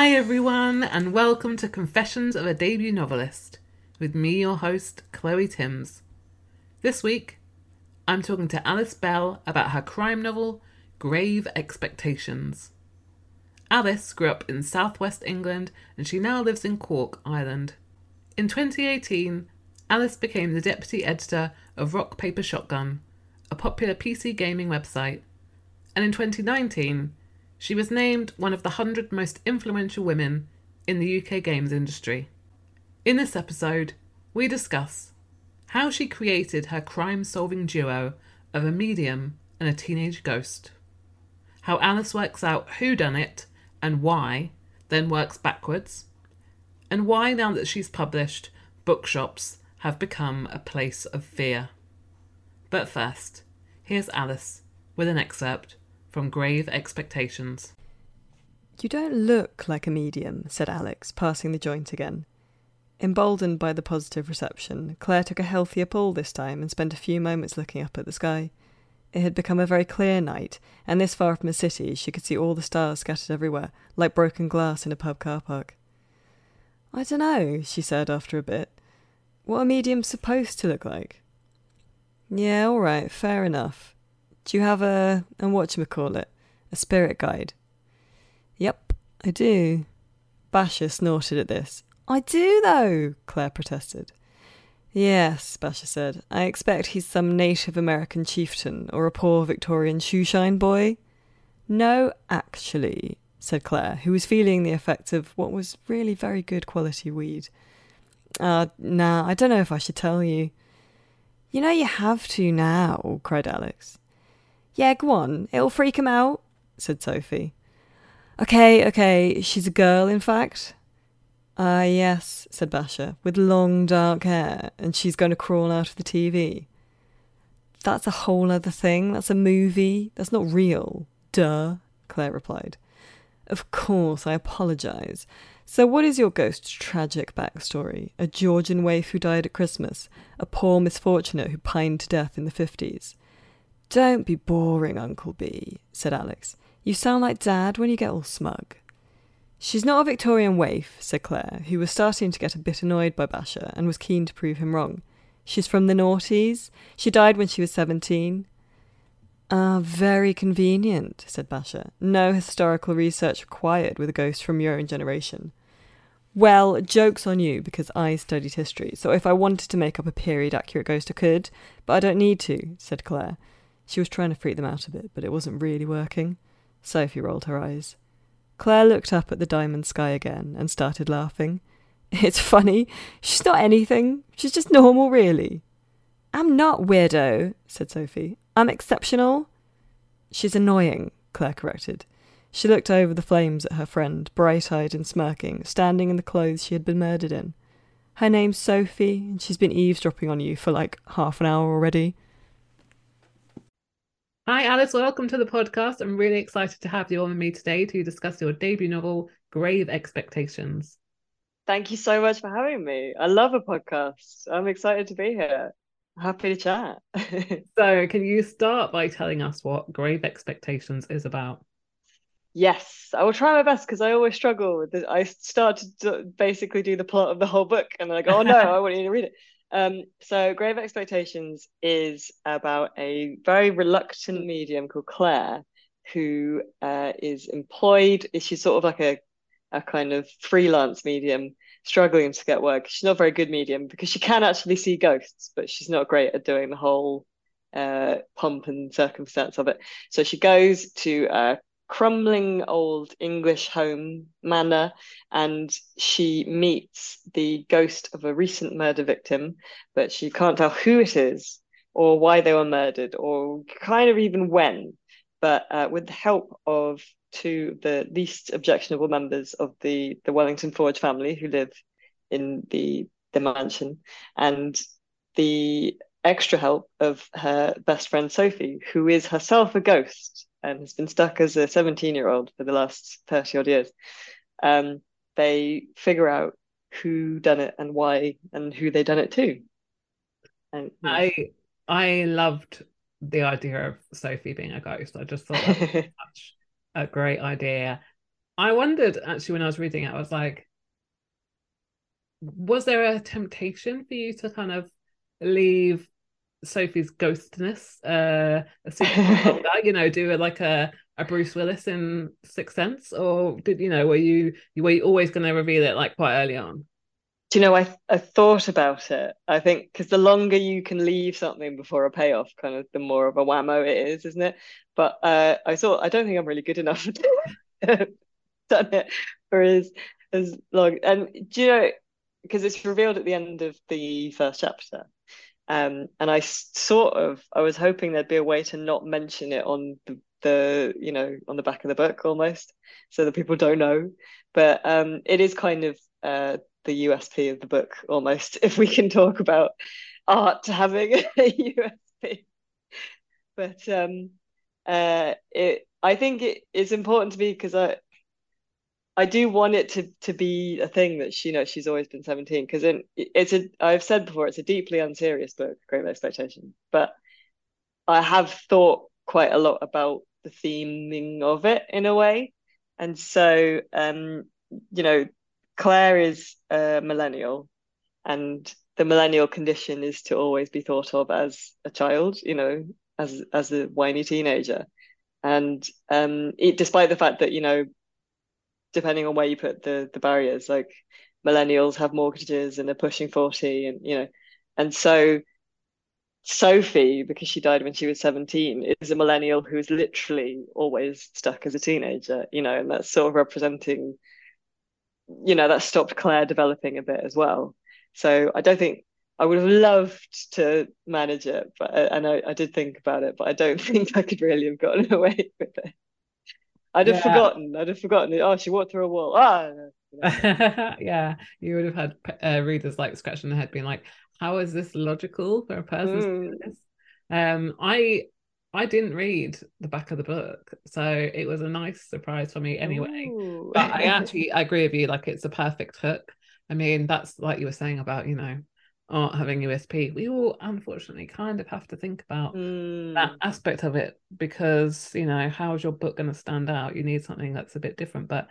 Hi, everyone, and welcome to Confessions of a Debut Novelist with me, your host, Chloe Timms. This week, I'm talking to Alice Bell about her crime novel, Grave Expectations. Alice grew up in southwest England and she now lives in Cork, Ireland. In 2018, Alice became the deputy editor of Rock Paper Shotgun, a popular PC gaming website, and in 2019, she was named one of the 100 most influential women in the UK games industry. In this episode, we discuss how she created her crime solving duo of a medium and a teenage ghost, how Alice works out who done it and why, then works backwards, and why now that she's published, bookshops have become a place of fear. But first, here's Alice with an excerpt from Grave Expectations. You don't look like a medium, said Alex, passing the joint again. Emboldened by the positive reception, Claire took a healthier pull this time and spent a few moments looking up at the sky. It had become a very clear night, and this far from a city, she could see all the stars scattered everywhere, like broken glass in a pub car park. I don't know, she said after a bit. What a medium's supposed to look like? Yeah, all right, fair enough. Do you have a, a whatchamacallit, a spirit guide? Yep, I do. Basher snorted at this. I do, though, Claire protested. Yes, Basher said. I expect he's some Native American chieftain or a poor Victorian shoeshine boy. No, actually, said Claire, who was feeling the effects of what was really very good quality weed. Uh, nah, I don't know if I should tell you. You know you have to now, cried Alex. Yeah, go on. It'll freak him out, said Sophie. Okay, okay, she's a girl, in fact. Ah, uh, yes, said Basher, with long dark hair, and she's going to crawl out of the TV. That's a whole other thing. That's a movie. That's not real. Duh, Claire replied. Of course, I apologize. So, what is your ghost's tragic backstory? A Georgian waif who died at Christmas? A poor misfortunate who pined to death in the 50s? Don't be boring, Uncle B, said Alex. You sound like Dad when you get all smug. She's not a Victorian waif, said Claire, who was starting to get a bit annoyed by Basher and was keen to prove him wrong. She's from the noughties. She died when she was seventeen. Ah, very convenient, said Basher. No historical research required with a ghost from your own generation. Well, joke's on you, because I studied history, so if I wanted to make up a period accurate ghost, I could, but I don't need to, said Claire. She was trying to freak them out a bit, but it wasn't really working. Sophie rolled her eyes. Claire looked up at the diamond sky again and started laughing. It's funny. She's not anything. She's just normal, really. I'm not weirdo, said Sophie. I'm exceptional. She's annoying, Claire corrected. She looked over the flames at her friend, bright eyed and smirking, standing in the clothes she had been murdered in. Her name's Sophie, and she's been eavesdropping on you for like half an hour already. Hi, Alice. Welcome to the podcast. I'm really excited to have you on with me today to discuss your debut novel, Grave Expectations. Thank you so much for having me. I love a podcast. I'm excited to be here. Happy to chat. so, can you start by telling us what Grave Expectations is about? Yes, I will try my best because I always struggle with it. I start to basically do the plot of the whole book, and then I go, "Oh no, I want you to read it." Um, so, Grave Expectations is about a very reluctant medium called Claire, who uh, is employed. She's sort of like a a kind of freelance medium, struggling to get work. She's not a very good medium because she can actually see ghosts, but she's not great at doing the whole uh, pomp and circumstance of it. So she goes to a crumbling old English home manor and she meets the ghost of a recent murder victim, but she can't tell who it is or why they were murdered or kind of even when. But uh, with the help of two of the least objectionable members of the the Wellington Forge family who live in the the mansion, and the extra help of her best friend Sophie, who is herself a ghost and has been stuck as a 17 year old for the last 30 odd years. Um, they figure out who done it and why and who they done it to. And, yeah. I I loved the idea of Sophie being a ghost. I just thought that was such a great idea. I wondered actually when I was reading it, I was like, was there a temptation for you to kind of leave Sophie's ghostness uh a you know, do it like a, a Bruce Willis in Sixth Sense, or did you know were you were you always going to reveal it like quite early on? Do you know I I thought about it. I think because the longer you can leave something before a payoff, kind of the more of a whammo it is, isn't it? But uh, I thought I don't think I'm really good enough done it for as as long. And do you know because it's revealed at the end of the first chapter um, and I sort of I was hoping there'd be a way to not mention it on the, the you know on the back of the book almost, so that people don't know. But um, it is kind of uh, the USP of the book almost, if we can talk about art having a USP. But um, uh, it I think it is important to me because I I do want it to to be a thing that she you knows she's always been 17 because it's a I've said before it's a deeply unserious book, Grave Expectation. But I have thought quite a lot about the theming of it in a way. And so um, you know, Claire is a millennial and the millennial condition is to always be thought of as a child, you know, as as a whiny teenager. And um, it, despite the fact that you know depending on where you put the the barriers like millennials have mortgages and they're pushing 40 and you know and so sophie because she died when she was 17 is a millennial who's literally always stuck as a teenager you know and that's sort of representing you know that stopped claire developing a bit as well. So i don't think i would have loved to manage it but and I, I did think about it but i don't think i could really have gotten away with it I'd have yeah. forgotten. I'd have forgotten. it. Oh, she walked through a wall. Ah, yeah, you would have had uh, readers like scratching their head, being like, "How is this logical for a person mm. to do this?" Um, I I didn't read the back of the book, so it was a nice surprise for me anyway. Ooh. But I actually I agree with you. Like, it's a perfect hook. I mean, that's like you were saying about you know art having USP, we all unfortunately kind of have to think about mm. that aspect of it because, you know, how is your book going to stand out? You need something that's a bit different. But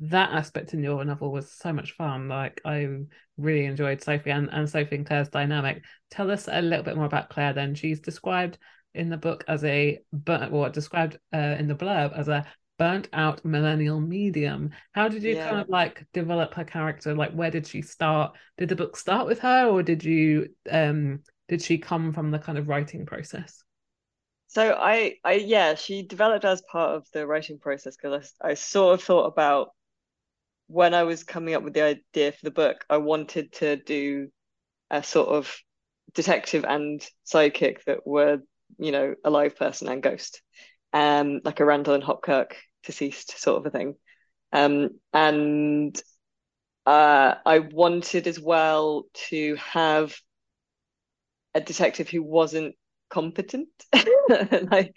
that aspect in your novel was so much fun. Like I really enjoyed Sophie and, and Sophie and Claire's dynamic. Tell us a little bit more about Claire then. She's described in the book as a but well described uh, in the blurb as a burnt out millennial medium. How did you yeah. kind of like develop her character? Like where did she start? Did the book start with her or did you um did she come from the kind of writing process? So I I yeah, she developed as part of the writing process because I, I sort of thought about when I was coming up with the idea for the book, I wanted to do a sort of detective and sidekick that were, you know, a live person and ghost. Um, like a Randall and Hopkirk deceased sort of a thing. Um, and uh, I wanted as well to have a detective who wasn't competent, like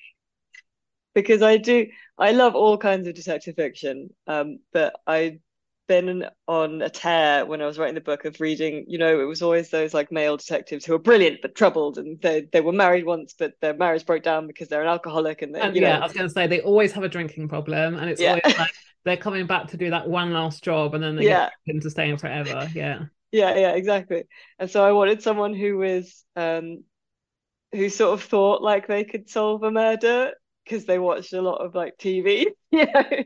because I do I love all kinds of detective fiction, um, but I been on a tear when I was writing the book of reading, you know, it was always those like male detectives who were brilliant but troubled and they they were married once but their marriage broke down because they're an alcoholic and, they, and yeah, know, I was going to say they always have a drinking problem and it's Yeah. always like they're coming back to do that one last job and then they Yeah. get into staying forever. Yeah. Yeah, yeah, exactly. And so I wanted someone who was um who sort of thought like they could solve a murder because they watched a lot of like TV, you know.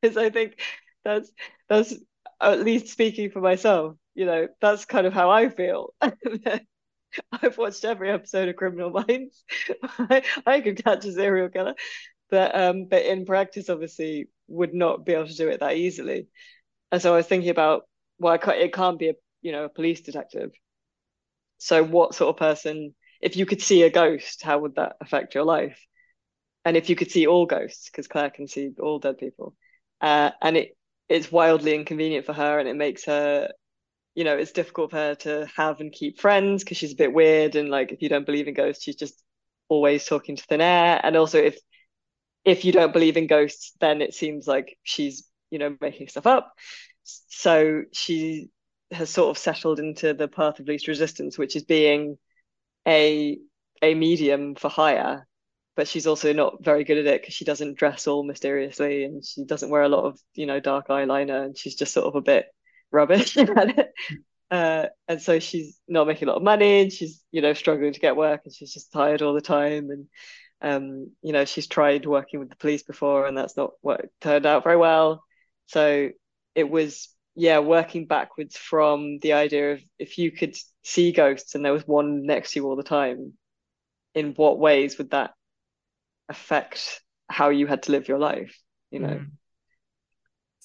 Because I think that's that's at least speaking for myself, you know, that's kind of how I feel. I've watched every episode of Criminal Minds. I, I could catch a serial killer, but um, but in practice, obviously, would not be able to do it that easily. And so I was thinking about well, can't, it can't be a you know a police detective. So what sort of person, if you could see a ghost, how would that affect your life? And if you could see all ghosts, because Claire can see all dead people, uh, and it it's wildly inconvenient for her, and it makes her, you know, it's difficult for her to have and keep friends because she's a bit weird, and like if you don't believe in ghosts, she's just always talking to thin air. And also if if you don't believe in ghosts, then it seems like she's you know making stuff up. So she has sort of settled into the path of least resistance, which is being a a medium for hire, but she's also not very good at it because she doesn't dress all mysteriously and she doesn't wear a lot of you know dark eyeliner and she's just sort of a bit rubbish at it. Uh, and so she's not making a lot of money and she's you know struggling to get work and she's just tired all the time and um you know she's tried working with the police before and that's not what turned out very well so it was yeah working backwards from the idea of if you could see ghosts and there was one next to you all the time in what ways would that affect how you had to live your life you know Mm.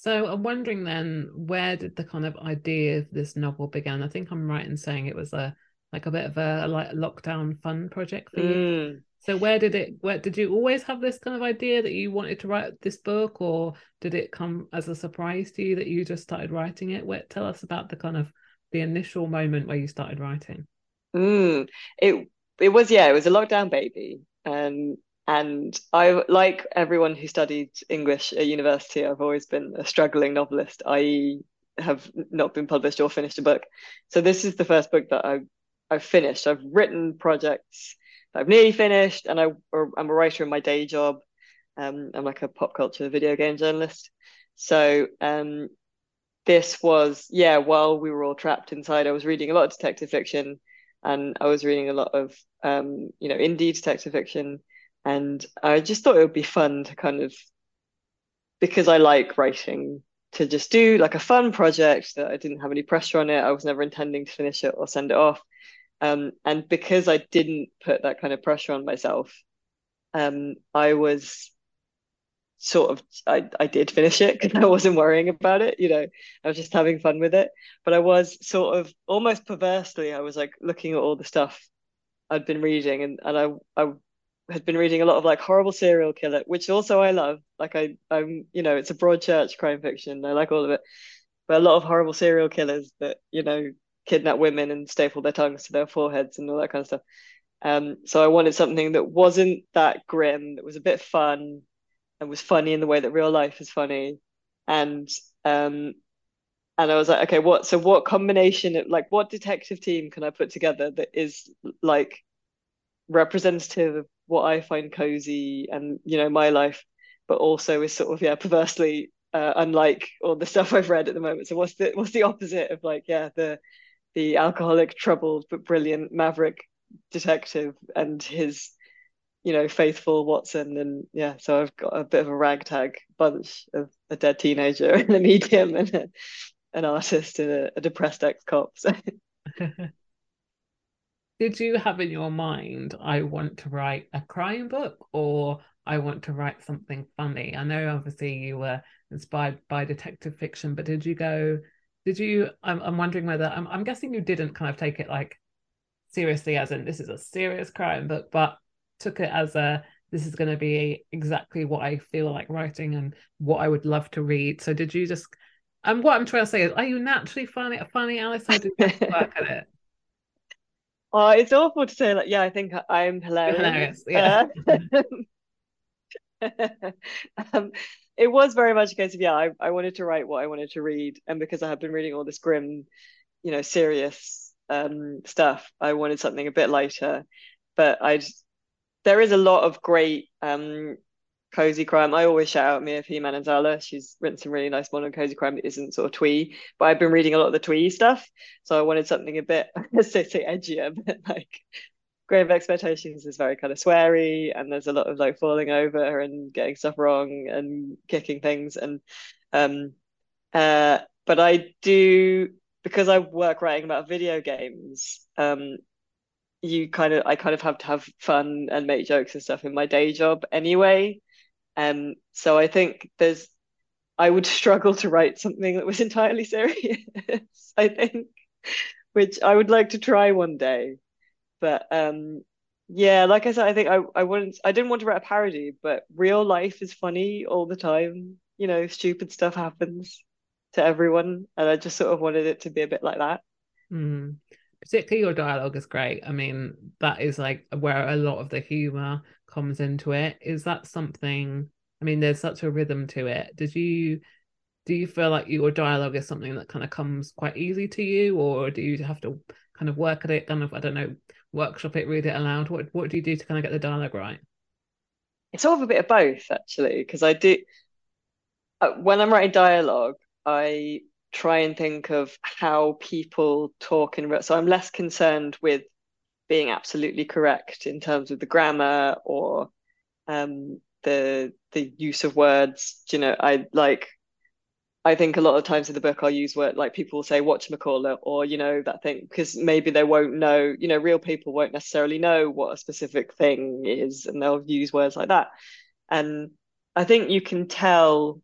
So I'm wondering then, where did the kind of idea of this novel begin? I think I'm right in saying it was a like a bit of a, like lockdown fun project for you. Mm. So where did it? Where did you always have this kind of idea that you wanted to write this book, or did it come as a surprise to you that you just started writing it? Where, tell us about the kind of the initial moment where you started writing. Mm. It it was yeah, it was a lockdown baby. Um, and I like everyone who studied English at university, I've always been a struggling novelist, i.e. have not been published or finished a book. So this is the first book that I've I've finished. I've written projects that I've nearly finished, and I I'm a writer in my day job. Um, I'm like a pop culture video game journalist. So um, this was yeah, while we were all trapped inside, I was reading a lot of detective fiction and I was reading a lot of um, you know, indie detective fiction, and I just thought it would be fun to kind of because I like writing to just do like a fun project that I didn't have any pressure on it. I was never intending to finish it or send it off. Um, and because I didn't put that kind of pressure on myself, um, I was sort of I, I did finish it because I wasn't worrying about it, you know, I was just having fun with it. But I was sort of almost perversely, I was like looking at all the stuff I'd been reading and, and I I had been reading a lot of like horrible serial killer, which also I love. Like I I'm you know, it's a broad church crime fiction. I like all of it. But a lot of horrible serial killers that, you know, kidnap women and staple their tongues to their foreheads and all that kind of stuff. Um, so I wanted something that wasn't that grim, that was a bit fun and was funny in the way that real life is funny. And um and I was like, okay, what so what combination of like what detective team can I put together that is like representative of what I find cozy and you know my life, but also is sort of yeah perversely uh, unlike all the stuff I've read at the moment. So what's the what's the opposite of like yeah the the alcoholic, troubled but brilliant maverick detective and his you know faithful Watson and yeah so I've got a bit of a ragtag bunch of a dead teenager and a medium and a, an artist and a, a depressed ex-cop so Did you have in your mind, I want to write a crime book or I want to write something funny? I know obviously you were inspired by detective fiction, but did you go, did you, I'm, I'm wondering whether, I'm, I'm guessing you didn't kind of take it like seriously as in this is a serious crime book, but took it as a, this is going to be exactly what I feel like writing and what I would love to read. So did you just, and what I'm trying to say is, are you naturally funny, funny Alice, or did you work at it? Oh it's awful to say like yeah I think I- I'm hilarious, hilarious, yeah. Uh, um, it was very much a case of yeah, I, I wanted to write what I wanted to read, and because I had been reading all this grim, you know, serious um stuff, I wanted something a bit lighter. But I'd there is a lot of great um cozy crime. I always shout out Mia P. Manansala. She's written some really nice modern cozy crime that isn't sort of twee, but I've been reading a lot of the twee stuff. So I wanted something a bit, let's say, say edgier, but like Grave Expectations is very kind of sweary and there's a lot of like falling over and getting stuff wrong and kicking things. And um uh but I do because I work writing about video games, um, you kind of I kind of have to have fun and make jokes and stuff in my day job anyway. Um, so I think there's I would struggle to write something that was entirely serious, I think, which I would like to try one day. But um yeah, like I said, I think I, I wouldn't I didn't want to write a parody, but real life is funny all the time. You know, stupid stuff happens to everyone, and I just sort of wanted it to be a bit like that. Mm. Particularly your dialogue is great. I mean, that is like where a lot of the humor comes into it. Is that something? I mean, there's such a rhythm to it. Did you do you feel like your dialogue is something that kind of comes quite easy to you, or do you have to kind of work at it? Kind of, I don't know, workshop it, read it aloud. What what do you do to kind of get the dialogue right? It's sort of a bit of both, actually, because I do uh, when I'm writing dialogue, I try and think of how people talk in so I'm less concerned with being absolutely correct in terms of the grammar or um, the the use of words. You know, I like I think a lot of times in the book I'll use word like people will say watch McCall or you know that thing because maybe they won't know you know real people won't necessarily know what a specific thing is and they'll use words like that and I think you can tell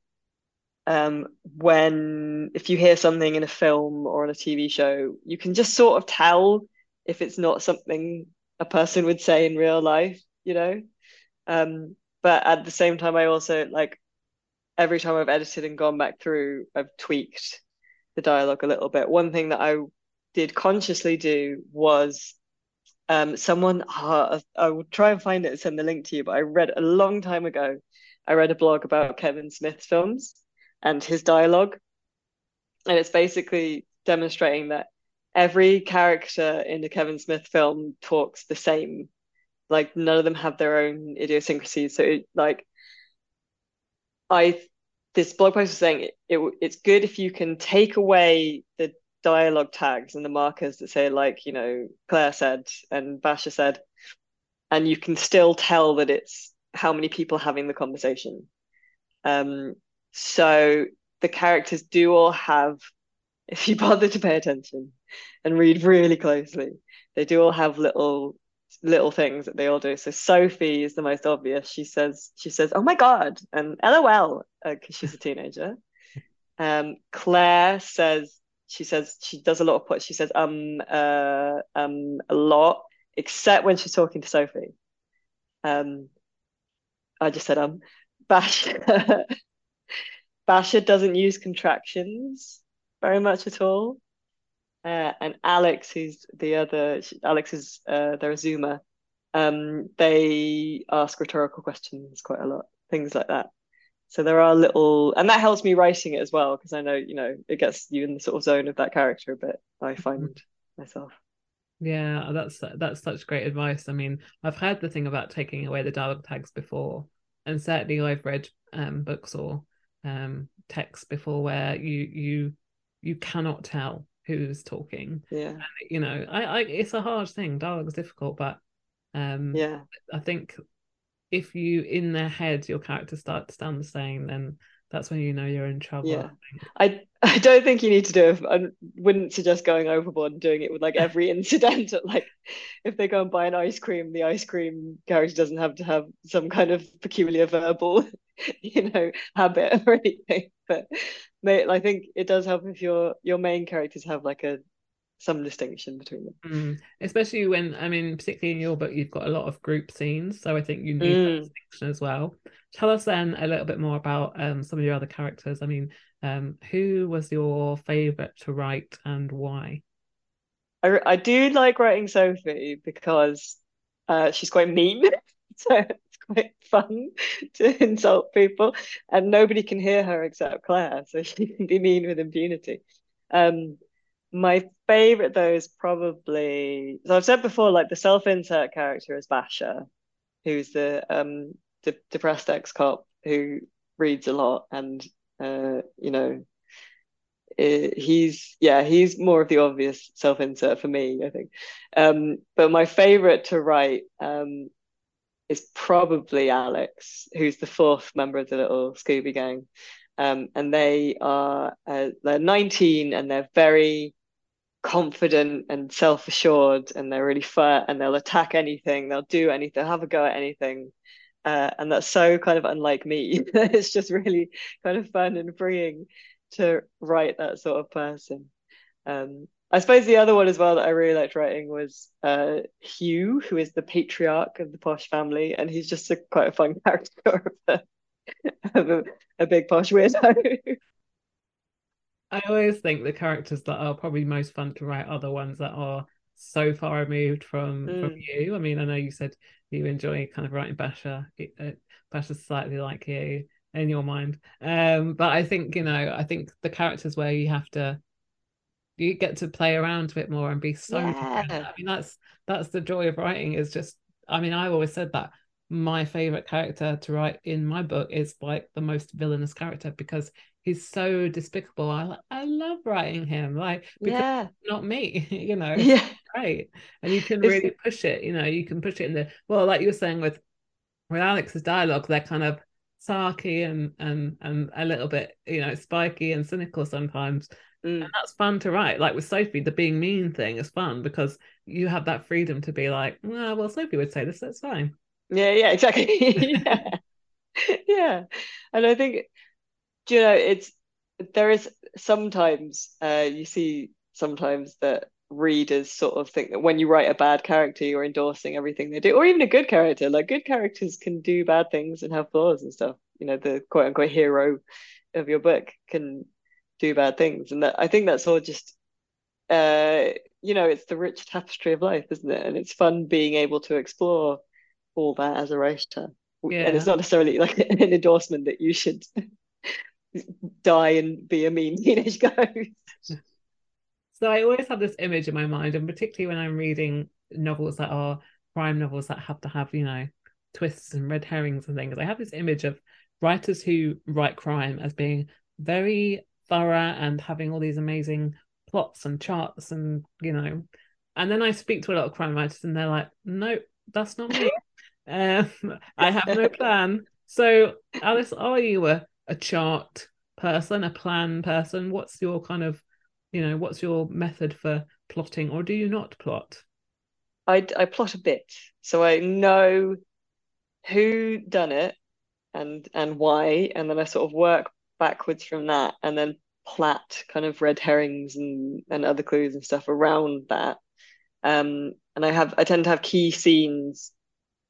um, when if you hear something in a film or on a TV show, you can just sort of tell if it's not something a person would say in real life, you know. Um, but at the same time, I also like every time I've edited and gone back through, I've tweaked the dialogue a little bit. One thing that I did consciously do was um, someone uh, I will try and find it and send the link to you, but I read a long time ago. I read a blog about Kevin Smith's films and his dialogue. And it's basically demonstrating that every character in the Kevin Smith film talks the same. Like none of them have their own idiosyncrasies. So it, like I this blog post was saying it, it it's good if you can take away the dialogue tags and the markers that say like you know Claire said and Basher said and you can still tell that it's how many people having the conversation um so the characters do all have, if you bother to pay attention and read really closely, they do all have little little things that they all do. So Sophie is the most obvious. She says she says, "Oh my god," and LOL because uh, she's a teenager. Um, Claire says she says she does a lot of put. She says um uh um a lot, except when she's talking to Sophie. Um, I just said um. Bash Basher doesn't use contractions very much at all. Uh, and Alex, who's the other, Alex is uh, their Zoomer. Um, they ask rhetorical questions quite a lot, things like that. So there are little, and that helps me writing it as well because I know, you know, it gets you in the sort of zone of that character a bit. I find mm-hmm. myself. Yeah, that's that's such great advice. I mean, I've heard the thing about taking away the dialogue tags before, and certainly I've read um, books or um, texts before where you you you cannot tell who's talking. Yeah, and, you know, I, I it's a hard thing. Dialogue is difficult, but um, yeah, I think if you in their head your characters start to sound the same, then that's when you know you're in trouble. Yeah, I I don't think you need to do it. I wouldn't suggest going overboard and doing it with like every incident. like if they go and buy an ice cream, the ice cream character doesn't have to have some kind of peculiar verbal, you know, habit or anything. But they, I think it does help if your your main characters have like a some distinction between them. Mm. Especially when, I mean, particularly in your book, you've got a lot of group scenes. So I think you need mm. that distinction as well. Tell us then a little bit more about um, some of your other characters. I mean, um, who was your favourite to write and why? I, I do like writing Sophie because uh, she's quite mean. so it's quite fun to insult people, and nobody can hear her except Claire, so she can be mean with impunity. Um, my favorite though is probably so I've said before, like the self-insert character is Basher, who's the um de- depressed ex-cop who reads a lot and uh you know he's yeah he's more of the obvious self-insert for me i think. Um but my favorite to write um is probably alex who's the fourth member of the little scooby gang. Um and they are uh, they're 19 and they're very confident and self-assured and they're really fair and they'll attack anything they'll do anything have a go at anything uh, and that's so kind of unlike me it's just really kind of fun and freeing to write that sort of person. Um, I suppose the other one as well that I really liked writing was uh, Hugh, who is the patriarch of the posh family, and he's just a, quite a fun character of a, of a, a big posh weirdo. I always think the characters that are probably most fun to write are the ones that are so far removed from mm. from you. I mean, I know you said you enjoy kind of writing Basher. Uh, Basher's slightly like you, in your mind. Um, but I think you know, I think the characters where you have to you get to play around a bit more and be so yeah. I mean that's that's the joy of writing is just I mean I've always said that my favorite character to write in my book is like the most villainous character because he's so despicable. I I love writing him like because yeah. not me, you know. Yeah, great, and you can really push it. You know, you can push it in the well, like you were saying with with Alex's dialogue, they're kind of sarky and and and a little bit you know spiky and cynical sometimes. Mm. and that's fun to write. Like with sophie the being mean thing is fun because you have that freedom to be like well, well sophie would say this that's fine. Yeah yeah exactly. Yeah. Yeah. And i think you know it's there is sometimes uh you see sometimes that readers sort of think that when you write a bad character, you're endorsing everything they do, or even a good character. Like good characters can do bad things and have flaws and stuff. You know, the quote unquote hero of your book can do bad things, and that I think that's all just, uh, you know, it's the rich tapestry of life, isn't it? And it's fun being able to explore all that as a writer. Yeah. And it's not necessarily like an endorsement that you should die and be a mean teenage ghost. So I always have this image in my mind, and particularly when I'm reading novels that are crime novels that have to have, you know, twists and red herrings and things. I have this image of writers who write crime as being very thorough and having all these amazing plots and charts and you know and then I speak to a lot of crime writers and they're like, nope, that's not me. um, I have no plan. So Alice, are you a, a chart person, a plan person? What's your kind of you know what's your method for plotting or do you not plot? I i plot a bit. So i know who done it and and why and then i sort of work backwards from that and then plat kind of red herrings and and other clues and stuff around that. Um and i have i tend to have key scenes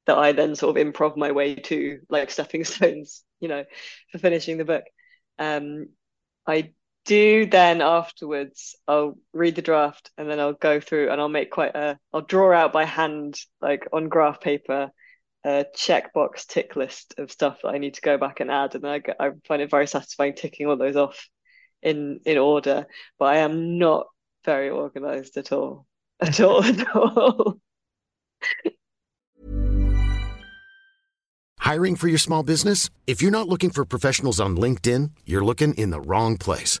that i then sort of improv my way to like stepping stones you know for finishing the book. Um i do then afterwards I'll read the draft and then I'll go through and I'll make quite a I'll draw out by hand like on graph paper a checkbox tick list of stuff that I need to go back and add. And I, I find it very satisfying ticking all those off in in order. But I am not very organized at all at all at all. Hiring for your small business? If you're not looking for professionals on LinkedIn you're looking in the wrong place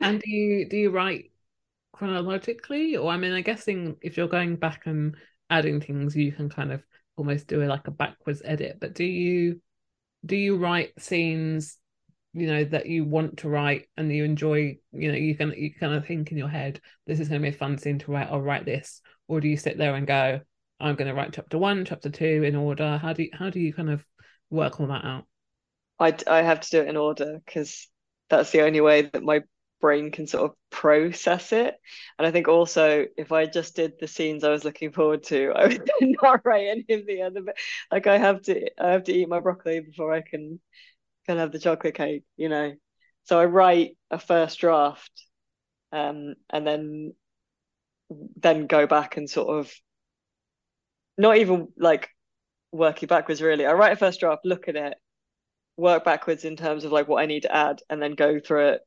And do you do you write chronologically, or I mean, I'm guessing if you're going back and adding things, you can kind of almost do it like a backwards edit. But do you do you write scenes, you know, that you want to write and you enjoy? You know, you can you kind of think in your head, this is going to be a fun scene to write. I'll write this, or do you sit there and go, I'm going to write chapter one, chapter two in order? How do you how do you kind of work all that out? I, I have to do it in order because that's the only way that my brain can sort of process it. And I think also if I just did the scenes I was looking forward to, I would not write any of the other bit. Like I have to I have to eat my broccoli before I can can have the chocolate cake, you know. So I write a first draft um and then then go back and sort of not even like working backwards really. I write a first draft, look at it, work backwards in terms of like what I need to add, and then go through it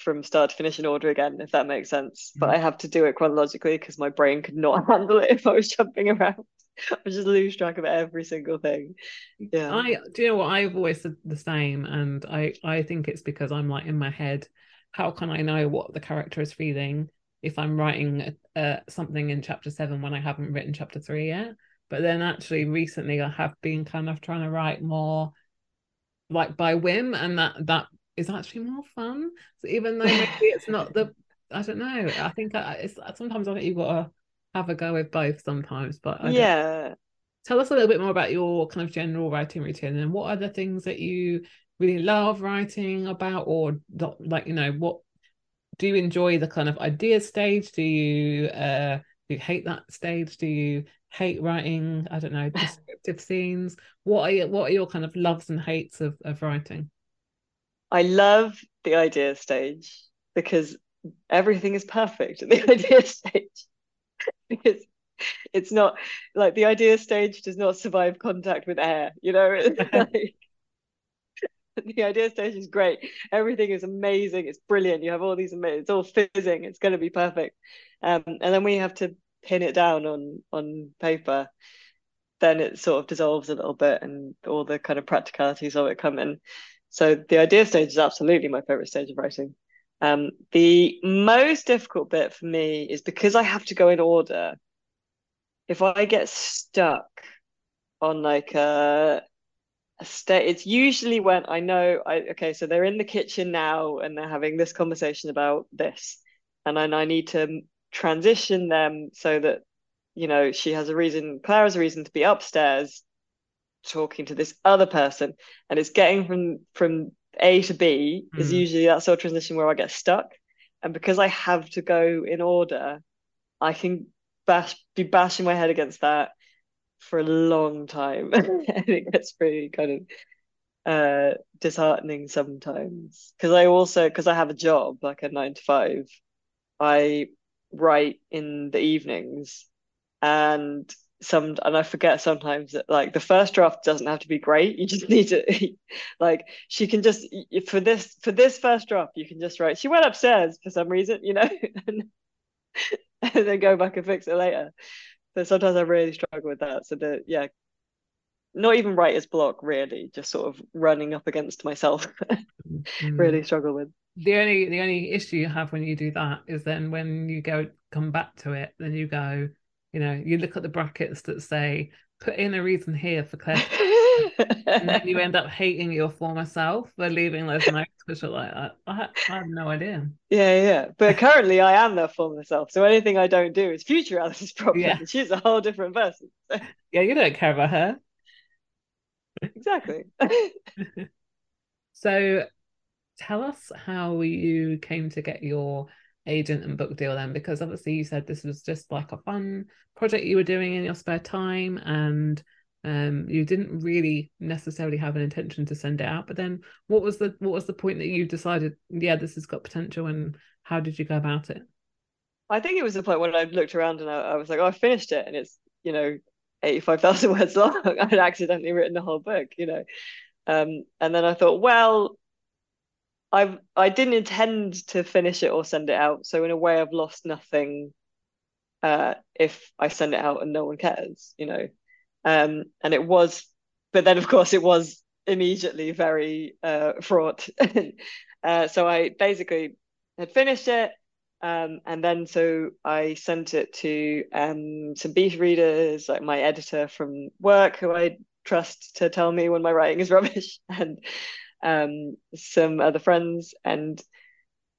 from start to finish in order again, if that makes sense. But I have to do it chronologically because my brain could not handle it if I was jumping around. I just lose track of every single thing. Yeah. I do you know what I've always said the same, and I I think it's because I'm like in my head. How can I know what the character is feeling if I'm writing uh, something in chapter seven when I haven't written chapter three yet? But then actually recently I have been kind of trying to write more like by whim, and that that is actually more fun. So even though maybe it's not the, I don't know. I think it's sometimes I think you've got to have a go with both sometimes. But I yeah, tell us a little bit more about your kind of general writing routine and what are the things that you really love writing about, or like you know what do you enjoy the kind of idea stage? Do you uh do you hate that stage? Do you hate writing? I don't know descriptive scenes. What are your, what are your kind of loves and hates of of writing? I love the idea stage because everything is perfect at the idea stage. because it's not like the idea stage does not survive contact with air, you know? like, the idea stage is great. Everything is amazing. It's brilliant. You have all these amazing, it's all fizzing. It's going to be perfect. Um, and then we have to pin it down on on paper. Then it sort of dissolves a little bit, and all the kind of practicalities of it come in. So the idea stage is absolutely my favorite stage of writing. Um, the most difficult bit for me is because I have to go in order. If I get stuck on like a, a state, it's usually when I know I okay, so they're in the kitchen now and they're having this conversation about this, and then I need to transition them so that you know she has a reason, Claire has a reason to be upstairs talking to this other person and it's getting from from a to b mm. is hmm. usually that sort of transition where i get stuck and because i have to go in order i can bash be bashing my head against that for a long time and it gets pretty kind of uh disheartening sometimes because i also because i have a job like a nine to five i write in the evenings and some and I forget sometimes that like the first draft doesn't have to be great. You just need to like she can just for this for this first draft you can just write she went upstairs for some reason, you know, and, and then go back and fix it later. But sometimes I really struggle with that. So the yeah, not even writer's block really, just sort of running up against myself. mm-hmm. Really struggle with. The only the only issue you have when you do that is then when you go come back to it, then you go you know you look at the brackets that say put in a reason here for Claire, and then you end up hating your former self for leaving those notes, which are like, I, I, I have no idea. Yeah, yeah. But currently, I am their former self, so anything I don't do is future Alice's problem. Yeah. She's a whole different person. Yeah, you don't care about her. exactly. So tell us how you came to get your agent and book deal then, because obviously you said this was just like a fun project you were doing in your spare time and um you didn't really necessarily have an intention to send it out but then what was the what was the point that you decided yeah this has got potential and how did you go about it I think it was the point when I looked around and I, I was like, oh, I finished it, and it's you know, eighty-five thousand words long. I'd accidentally written the whole book, you know. Um, and then I thought, well, I I didn't intend to finish it or send it out, so in a way, I've lost nothing. Uh, if I send it out and no one cares, you know. Um, and it was, but then of course it was immediately very uh fraught. uh, so I basically had finished it. Um, and then so I sent it to um, some beta readers, like my editor from work, who I trust to tell me when my writing is rubbish, and um, some other friends, and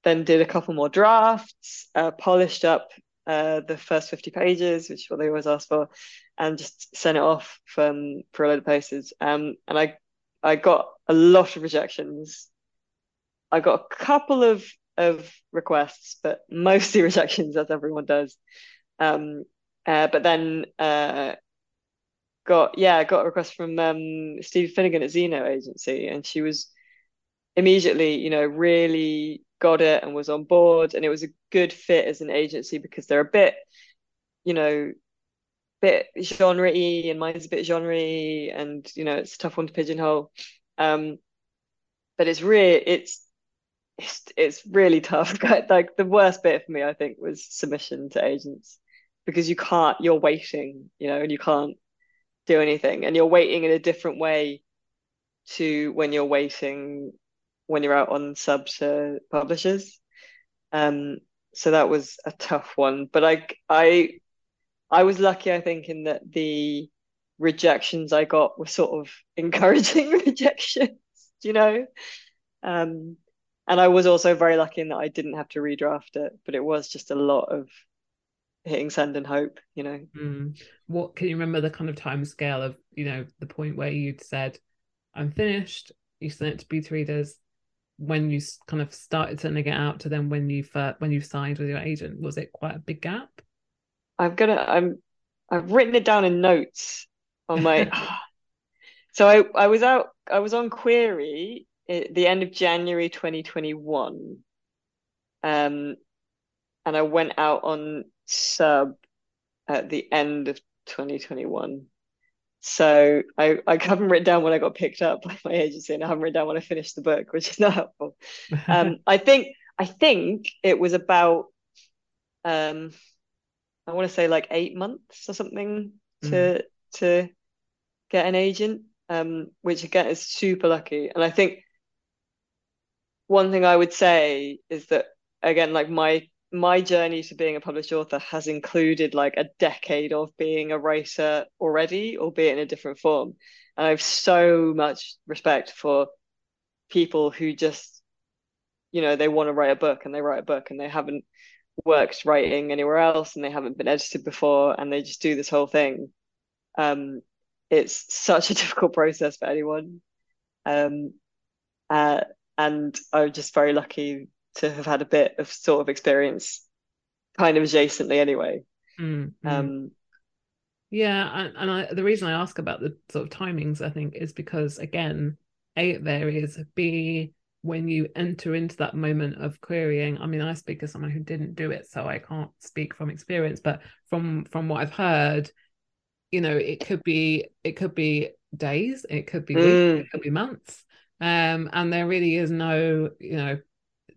then did a couple more drafts, uh, polished up uh, the first 50 pages, which is what they always ask for, and just sent it off from for a load of places. Um, and I I got a lot of rejections. I got a couple of of requests, but mostly rejections, as everyone does. Um, uh, but then uh, got yeah, got a request from um, Stevie Finegan at Zeno Agency, and she was immediately, you know, really got it and was on board, and it was a good fit as an agency because they're a bit, you know, bit genre-y, and mine's a bit genre-y, and you know, it's a tough one to pigeonhole. Um, but it's really it's it's it's really tough. like the worst bit for me, I think, was submission to agents because you can't. You're waiting, you know, and you can't do anything, and you're waiting in a different way to when you're waiting when you're out on sub to publishers. Um, so that was a tough one, but I I I was lucky, I think, in that the rejections I got were sort of encouraging rejections, you know. Um, and I was also very lucky in that I didn't have to redraft it, but it was just a lot of hitting send and hope, you know. Mm. What can you remember the kind of time scale of, you know, the point where you'd said, I'm finished, you sent it to beta readers, when you kind of started sending it out to them when you first, when you signed with your agent, was it quite a big gap? I'm gonna I'm I've written it down in notes on my so I, I was out I was on query at the end of January 2021. Um and I went out on sub at the end of 2021. So I, I haven't written down when I got picked up by my agency and I haven't written down when I finished the book, which is not helpful. Um I think I think it was about um I want to say like eight months or something to mm. to get an agent, um, which again is super lucky. And I think one thing I would say is that again, like my my journey to being a published author has included like a decade of being a writer already, albeit in a different form. And I have so much respect for people who just, you know, they want to write a book and they write a book and they haven't worked writing anywhere else and they haven't been edited before and they just do this whole thing. Um, it's such a difficult process for anyone. Um, uh, and I'm just very lucky to have had a bit of sort of experience kind of adjacently anyway. Mm-hmm. Um, yeah, and, and I, the reason I ask about the sort of timings, I think, is because again, A, it varies, B, when you enter into that moment of querying i mean i speak as someone who didn't do it so i can't speak from experience but from from what i've heard you know it could be it could be days it could be Mm. weeks it could be months um and there really is no you know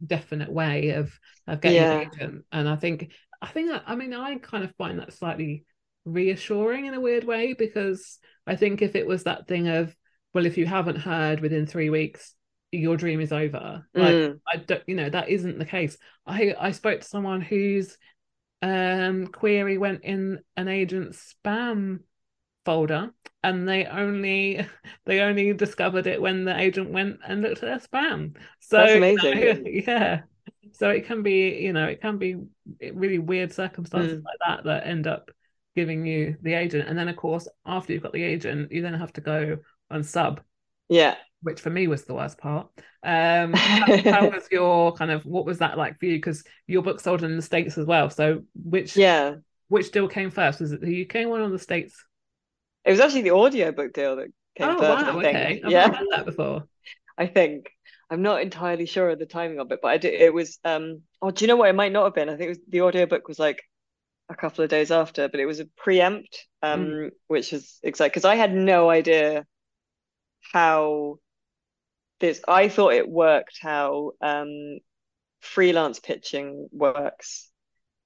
definite way of of getting Yeah. an agent and i think i think i mean i kind of find that slightly reassuring in a weird way because i think if it was that thing of well if you haven't heard within three weeks your dream is over like Mm. i don't you know that isn't the case i i spoke to someone whose um query went in an agent's spam folder and they only they only discovered it when the agent went and looked at their spam so That's amazing. you know, yeah so it can be you know it can be really weird circumstances Mm. like that that end up giving you the agent and then of course after you've got the agent you then have to go on sub Yeah. which for me was the worst part um how, how was your kind of what was that like for you because your book sold in the states as well so which Yeah. which deal came first was it the uk one or the states It was actually the audiobook deal that came oh first, wow I think. okay i've yeah. heard that before I think. I'm not entirely sure of the timing of it, but I did it was um oh do you know what it might not have been? I think it was the audiobook was like a couple of days after, but it was a preempt, um, which is exciting because I had no idea how this I thought it worked how um freelance pitching works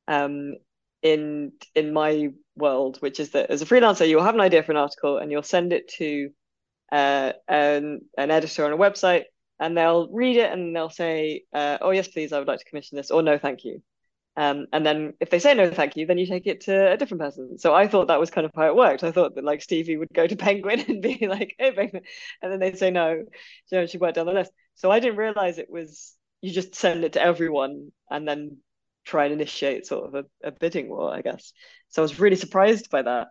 um in in my world, which is that as a freelancer you'll have an idea for an article and you'll send it to uh, an an editor on a website, and they'll read it and they'll say, uh, "Oh yes, please, I would like to commission this," or "No, thank you." Um, and then if they say no, thank you, then you take it to a different person. So I thought that was kind of how it worked. I thought that like Stevie would go to Penguin and be like, "Hey, Penguin," and then they'd say no. Know, she worked down the list. So I didn't realize it was you just send it to everyone and then try and initiate sort of a, a bidding war, I guess. So I was really surprised by that.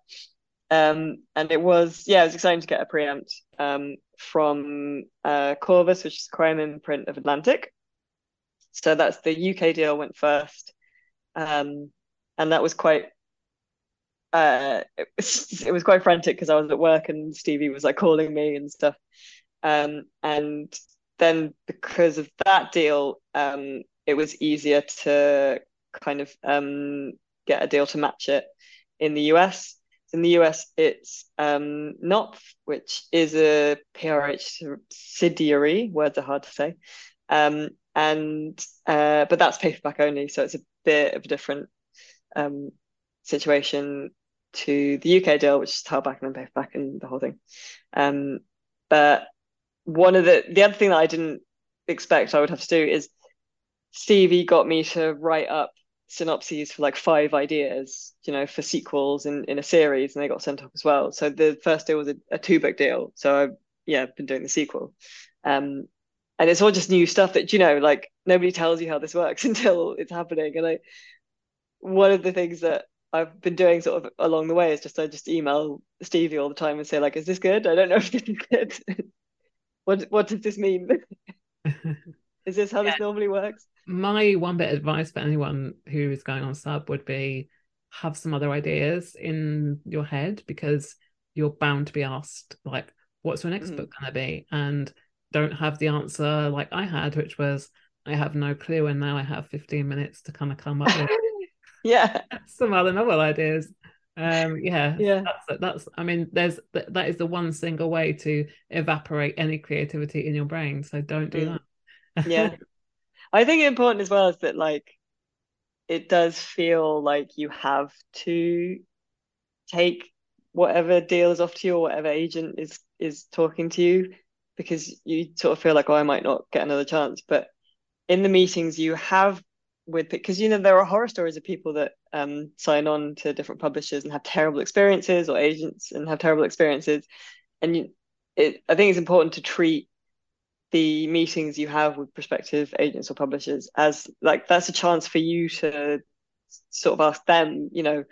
Um, and it was, yeah, it was exciting to get a preempt um, from uh, Corvus, which is crime imprint of Atlantic. So that's the UK deal went first. Um, and that was quite, uh, it was, it was quite frantic because I was at work and Stevie was like calling me and stuff. Um, and then because of that deal, um, it was easier to kind of um, get a deal to match it in the US. In the US, it's um, Knopf, which is a PRH subsidiary. Words are hard to say, um, and uh, but that's paperback only, so it's a bit of a different um, situation to the UK deal, which is hardback and paperback and the whole thing. Um, but one of the the other thing that I didn't expect I would have to do is Stevie got me to write up synopses for like five ideas, you know, for sequels in, in a series, and they got sent off as well. So the first deal was a, a two book deal. So I yeah, I've been doing the sequel. Um and it's all just new stuff that, you know, like nobody tells you how this works until it's happening. And I one of the things that I've been doing sort of along the way is just I just email Stevie all the time and say, like, is this good? I don't know if this is good. what what does this mean? is this how this normally works? my one bit of advice for anyone who is going on sub would be have some other ideas in your head because you're bound to be asked like what's your next Mhm. book going to be and don't have the answer like i had which was i have no clue and now i have 15 minutes to kind of come up with yeah. some other novel ideas um yeah Yeah. that's that's i mean there's that, that is the one single way to evaporate any creativity in your brain so don't do Mm. that yeah. I think important as well is that like it does feel like you have to take whatever deal is off to you or whatever agent is is talking to you because you sort of feel like oh I might not get another chance. But in the meetings you have with because you know there are horror stories of people that um sign on to different publishers and have terrible experiences or agents and have terrible experiences. And you it I think it's important to treat the meetings you have with prospective agents or publishers as like that's a chance for you to sort of ask them you know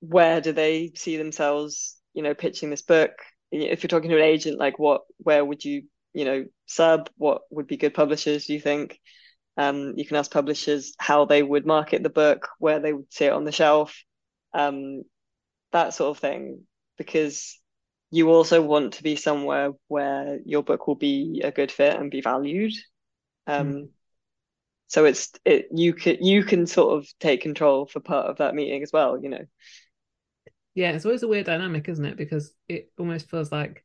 where do they see themselves you know pitching this book? If you're talking to an agent like what where would you you know sub? What would be good publishers do you think? Um you can ask publishers how they would market the book where they would see it on the shelf um that sort of thing because you also want to be somewhere where your book will be a good fit and be valued um so it's it you can you can sort of take control for part of that meeting as well you know Yeah, it's always a weird dynamic, isn't it? Because it almost feels like,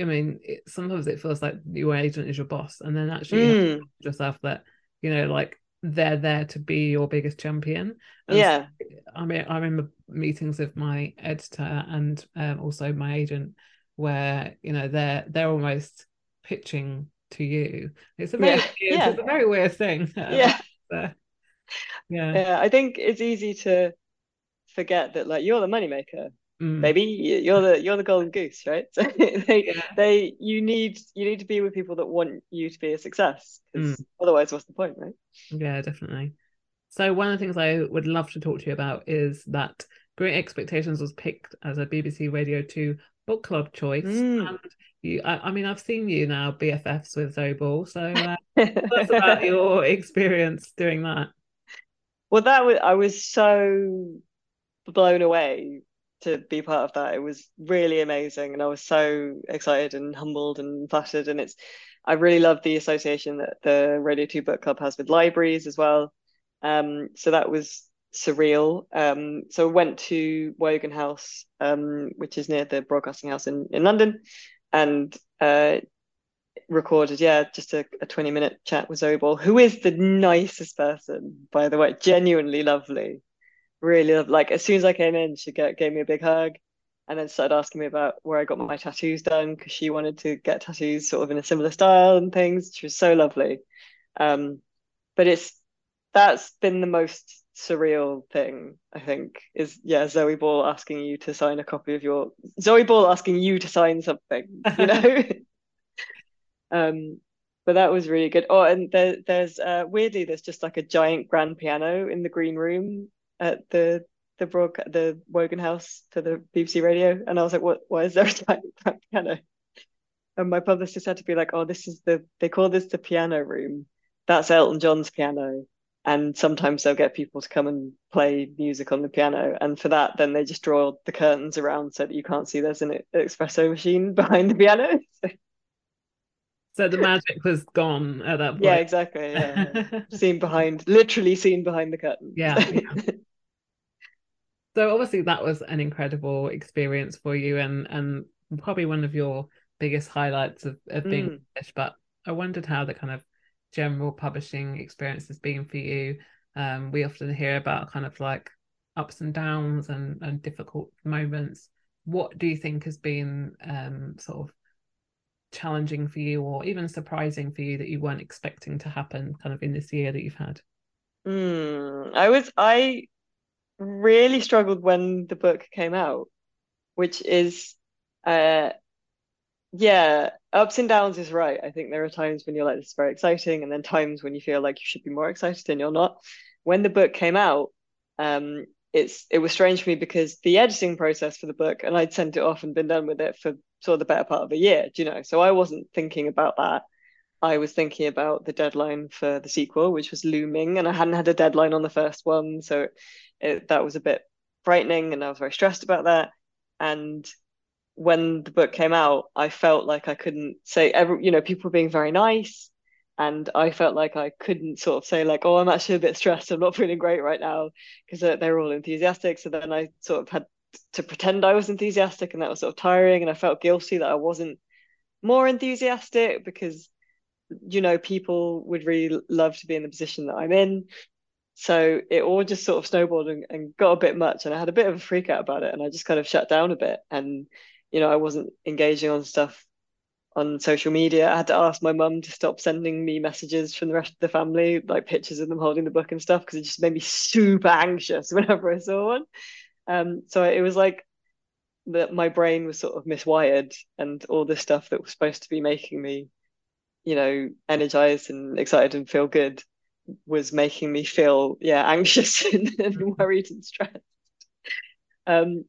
I mean, it, sometimes it feels like your agent is your boss, and then actually you Mm. remind yourself that you know, like they're there to be your biggest champion. And yeah I mean, I remember meetings with my editor and um, also my agent, where you know they're they're almost pitching to you. It's a very Yeah, weird, yeah. it's a very weird thing. yeah So, yeah. yeah i think it's easy to forget that like you're the moneymaker Mm. Maybe you're the you're the golden goose, right? So they Yeah. they you need you need to be with people that want you to be a success because Mm. otherwise, what's the point, right? Yeah, definitely. So one of the things I would love to talk to you about is that Grave Expectations was picked as a BBC Radio 2 book club choice. Mm. And you I, I mean I've seen you now BFFs with Zoe Ball. So uh, us about your experience doing that. Well, that was I was so blown away to be part of that. It was really amazing, and I was so excited and humbled and flattered. And it's I really love the association that the Radio Two Book Club has with libraries as well. Um, so that was surreal. Um, so I went to Wogan House, um, which is near the Broadcasting House in in London, and uh, recorded, yeah, just a, a 20 minute chat with Zoe Ball, who is the nicest person, by the way, genuinely lovely. Really love like as soon as I came in, she get, gave me a big hug and then started asking me about where I got my tattoos done because she wanted to get tattoos sort of in a similar style and things. She was so lovely. Um, but it's that's been the most surreal thing, I think, is yeah, Zoe Ball asking you to sign a copy of your Zoe Ball asking you to sign something, you know? Um, but that was really good. Oh, and there, there's uh, weirdly there's just like a giant grand piano in the green room at the the broad the Wogan House for the BBC Radio, and I was like, what? Why is there a grand piano? And my publicist had to be like, oh, this is the they call this the piano room. That's Elton John's piano. And sometimes they'll get people to come and play music on the piano. And for that, then they just draw the curtains around so that you can't see there's an espresso machine behind the piano. So the magic was gone at that point. Yeah, exactly. Yeah, yeah. seen behind, literally seen behind the curtain. Yeah, yeah. So obviously that was an incredible experience for you and and probably one of your biggest highlights of, of being Mm. published. But I wondered how the kind of general publishing experience has been for you. Um, we often hear about kind of like ups and downs and, and difficult moments. What do you think has been um, sort of challenging for you or even surprising for you that you weren't expecting to happen kind of in this year that you've had? Mm, I was I really struggled when the book came out, which is uh yeah, ups and downs is right. I think there are times when you're like, this is very exciting, and then times when you feel like you should be more excited and you're not. When the book came out, um, it's it was strange for me because the editing process for the book, and I'd sent it off and been done with it for of the better part of a year, do you know? So I wasn't thinking about that. I was thinking about the deadline for the sequel, which was looming, and I hadn't had a deadline on the first one, so it, that was a bit frightening, and I was very stressed about that. And when the book came out, I felt like I couldn't say every, you know, people were being very nice, and I felt like I couldn't sort of say like, oh, I'm actually a bit stressed, I'm not feeling great right now, because they were all enthusiastic. So then I sort of had to pretend I was enthusiastic, and that was sort of tiring, and I felt guilty that I wasn't more enthusiastic because you know people would really love to be in the position that I'm in. So it all just sort of snowballed and, and got a bit much, and I had a bit of a freak out about it, and I just kind of shut down a bit, and you know I wasn't engaging on stuff on social media. I had to ask my mum to stop sending me messages from the rest of the family, like pictures of them holding the book and stuff, because it just made me super anxious whenever I saw one. Um, so it was like that my brain was sort of miswired, and all this stuff that was supposed to be making me, you know, energized and excited and feel good was making me feel, yeah, anxious and, and worried and stressed. Um,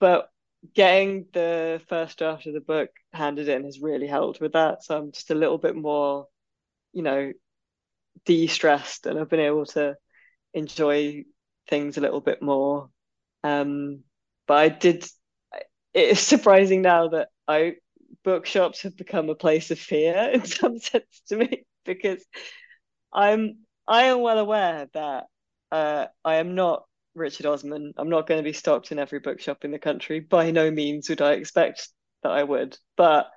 but getting the first draft of the book handed in has really helped with that. So I'm just a little bit more, you know, de-stressed and I've been able to enjoy things a little bit more. Um, but I did, it is surprising now that I bookshops have become a place of fear in some sense to me because I'm I am well aware that uh, I am not Richard Osman. I'm not going to be stocked in every bookshop in the country. By no means would I expect that I would. But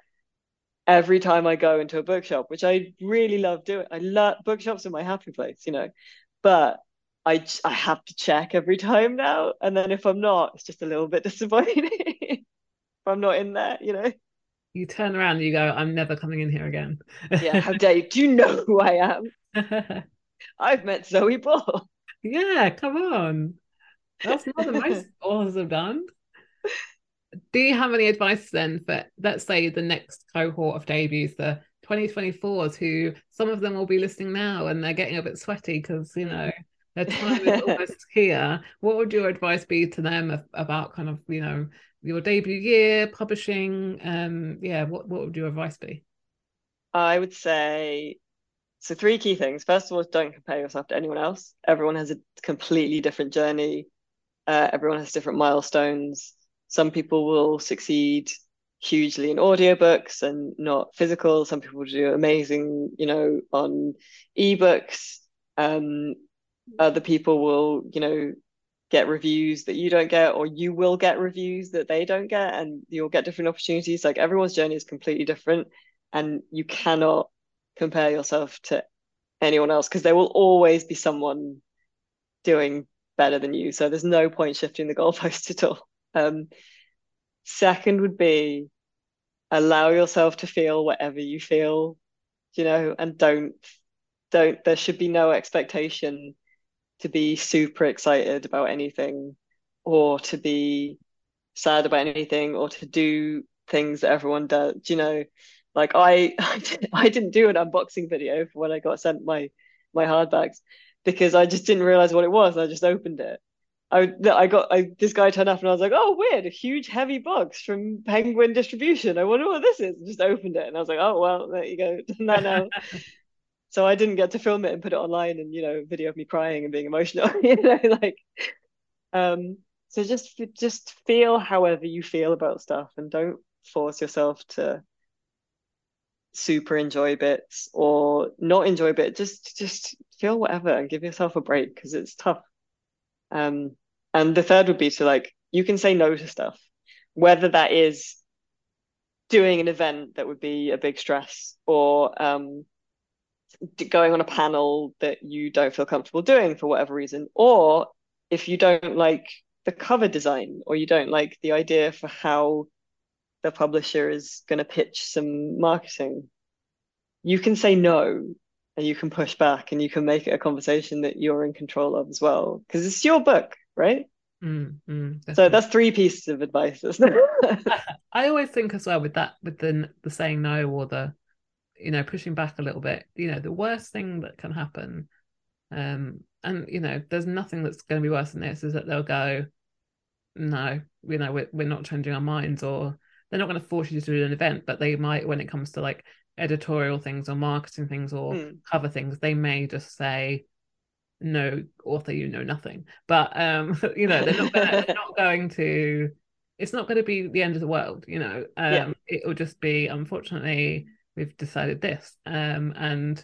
every time I go into a bookshop, which I really love doing, I love bookshops are my happy place, you know. But I I have to check every time now, and then if I'm not, it's just a little bit disappointing if I'm not in there, you know. You turn around and you go, I'm never coming in here again. Yeah, how dare you? Do you know who I am? I've met Zoe Ball. Yeah, come on. That's not the most authors have done. Do you have any advice then for, let's say, the next cohort of debuts, the 2024s, who some of them will be listening now and they're getting a bit sweaty because, you know, their time is almost here. What would your advice be to them about kind of, you know, your debut year, publishing? Um, yeah, what, what would your advice be? I would say so three key things. First of all, don't compare yourself to anyone else. Everyone has a completely different journey. Uh, everyone has different milestones. Some people will succeed hugely in audiobooks and not physical. Some people do amazing, you know, on ebooks. Um, other people will, you know, get reviews that you don't get, or you will get reviews that they don't get, and you'll get different opportunities. Like everyone's journey is completely different, and you cannot compare yourself to anyone else because there will always be someone doing better than you. So there's no point shifting the goalpost at all. Um, second would be allow yourself to feel whatever you feel, you know, and don't don't there should be no expectation to be super excited about anything or to be sad about anything or to do things that everyone does, you know like I, I didn't do an unboxing video for when I got sent my my hardbacks because I just didn't realize what it was. I just opened it. I I got I this guy turned up and I was like, oh weird, a huge heavy box from Penguin Distribution. I wonder what this is. just opened it and I was like, oh well, there you go. no, no. so I didn't get to film it and put it online and you know video of me crying and being emotional. you know, like um. So just just feel however you feel about stuff and don't force yourself to super enjoy bits or not enjoy bit just just feel whatever and give yourself a break because it's tough um and the third would be to like you can say no to stuff whether that is doing an event that would be a big stress or um going on a panel that you don't feel comfortable doing for whatever reason or if you don't like the cover design or you don't like the idea for how the publisher is going to pitch some marketing, you can say no and you can push back and you can make it a conversation that you're in control of as well because it's your book, right? Mm, mm, so that's three pieces of advice. I always think as well with that, with the the saying no or the, you know, pushing back a little bit. You know, the worst thing that can happen, um, and you know, there's nothing that's going to be worse than this. Is that they'll go, no, you know, we're we're not changing our minds, or they're not going to force you to do an event, but they might when it comes to like editorial things or marketing things or mm. cover things, they may just say, no, author, you know nothing. But um, you know, they're not gonna, they're not going to it's not going to be the end of the world, you know. Um, yeah. it will just be unfortunately we've decided this. Um, and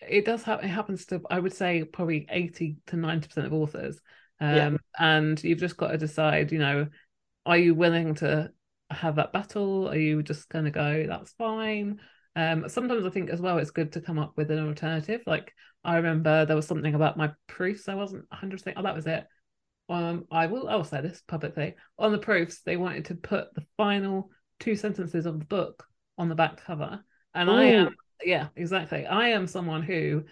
it does happen it happens to I would say probably 80 to 90% of authors. Um, yeah. and you've just got to decide, you know, are you willing to have that battle? Are you just going to go, that's fine? Um, sometimes I think as well, it's good to come up with an alternative. Like I remember there was something about my proofs. I wasn't 100%. Oh, that was it. Um, I will. I will say this publicly. On the proofs, they wanted to put the final two sentences of the book on the back cover, and Ooh. I am. Yeah, exactly. I am someone who,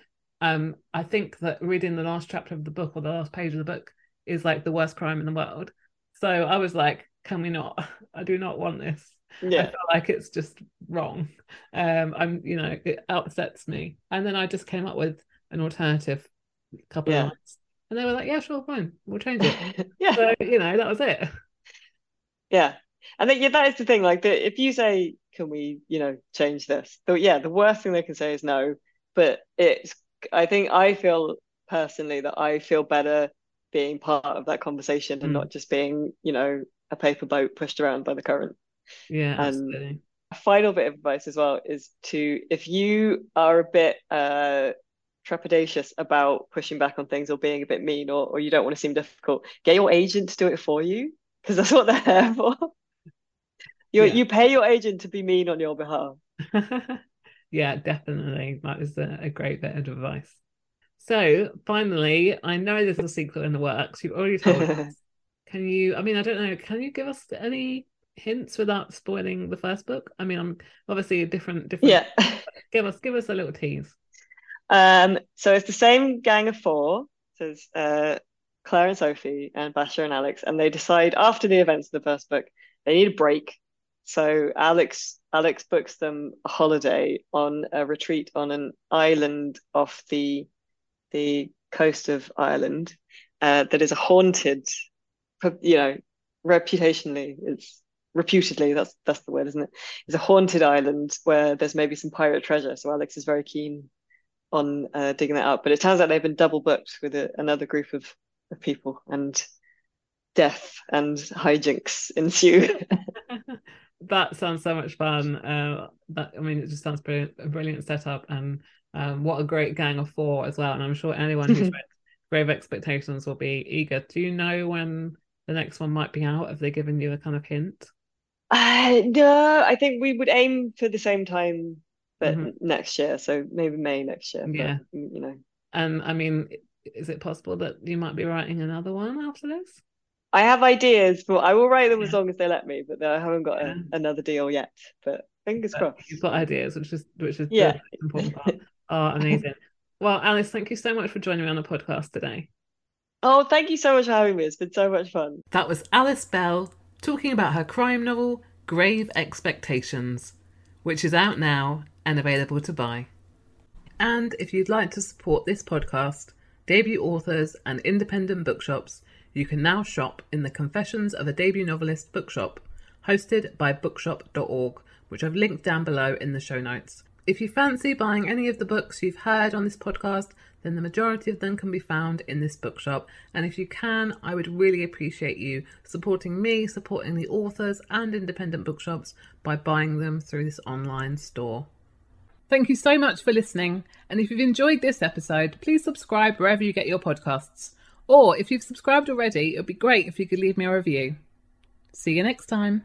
um, I think that reading the last chapter of the book or the last page of the book is like the worst crime in the world. So I was like, can we not? I do not want this. Yeah. I feel like it's just wrong. Um, I'm, you know, it upsets me. And then I just came up with an alternative couple yeah. of months. And they were like, yeah, sure, fine, we'll change it. yeah. So, you know, that was it. Yeah. And then, yeah, that is the thing. Like, the, if you say, can we, you know, change this? The, yeah, the worst thing they can say is no. But it's, I think I feel personally that I feel better being part of that conversation and mm. not just being, you know, a paper boat pushed around by the current. Yeah, absolutely. A final bit of advice as well is to if you are a bit uh trepidatious about pushing back on things or being a bit mean or, or you don't want to seem difficult, get your agent to do it for you because that's what they're there for. You yeah. you pay your agent to be mean on your behalf. yeah, definitely. That is a, a great bit of advice. So finally, I know there's a sequel in the works. You've already told us Can you? I mean, I don't know. Can you give us any hints without spoiling the first book? I mean, I'm obviously a different, different. Yeah. give us, give us a little tease. Um. So it's the same gang of four. So it's uh, Claire and Sophie and Basher and Alex, and they decide after the events of the first book they need a break. So Alex Alex books them a holiday on a retreat on an island off the the coast of Ireland uh, that is a haunted, you know, reputationally it's reputedly that's that's the word isn't it? It's a haunted island where there's maybe some pirate treasure. So alex is very keen on uh, digging that up. But it turns out they've been double booked with a, another group of, of people and death and hijinks ensue that sounds so much fun uh, that i mean it just sounds brilliant a brilliant setup and um, what a great gang of four as well and i'm sure anyone who's grave expectations will be eager do you know when the next one might be out have they given you a kind of hint uh, no, I think we would aim for the same time, but mm-hmm. next year. So maybe May next year. Yeah, but, you know. And I mean, is it possible that you might be writing another one after this? I have ideas, but I will write them as long as they let me. But I haven't got a, another deal yet. But fingers but crossed. You've got ideas, which is which is yeah important part. oh, amazing. well, Alice, thank you so much for joining me on the podcast today. Oh, thank you so much for having me. It's been so much fun. That was Alice Bell talking about her crime novel, Grave Expectations, which is out now and available to buy. And if you'd like to support this podcast, debut authors, and independent bookshops, you can now shop in the Confessions of a Debut Novelist bookshop, hosted by bookshop.org, which I've linked down below in the show notes. If you fancy buying any of the books you've heard on this podcast, then the majority of them can be found in this bookshop. And if you can, I would really appreciate you supporting me, supporting the authors and independent bookshops by buying them through this online store. Thank you so much for listening. And if you've enjoyed this episode, please subscribe wherever you get your podcasts. Or if you've subscribed already, it would be great if you could leave me a review. See you next time.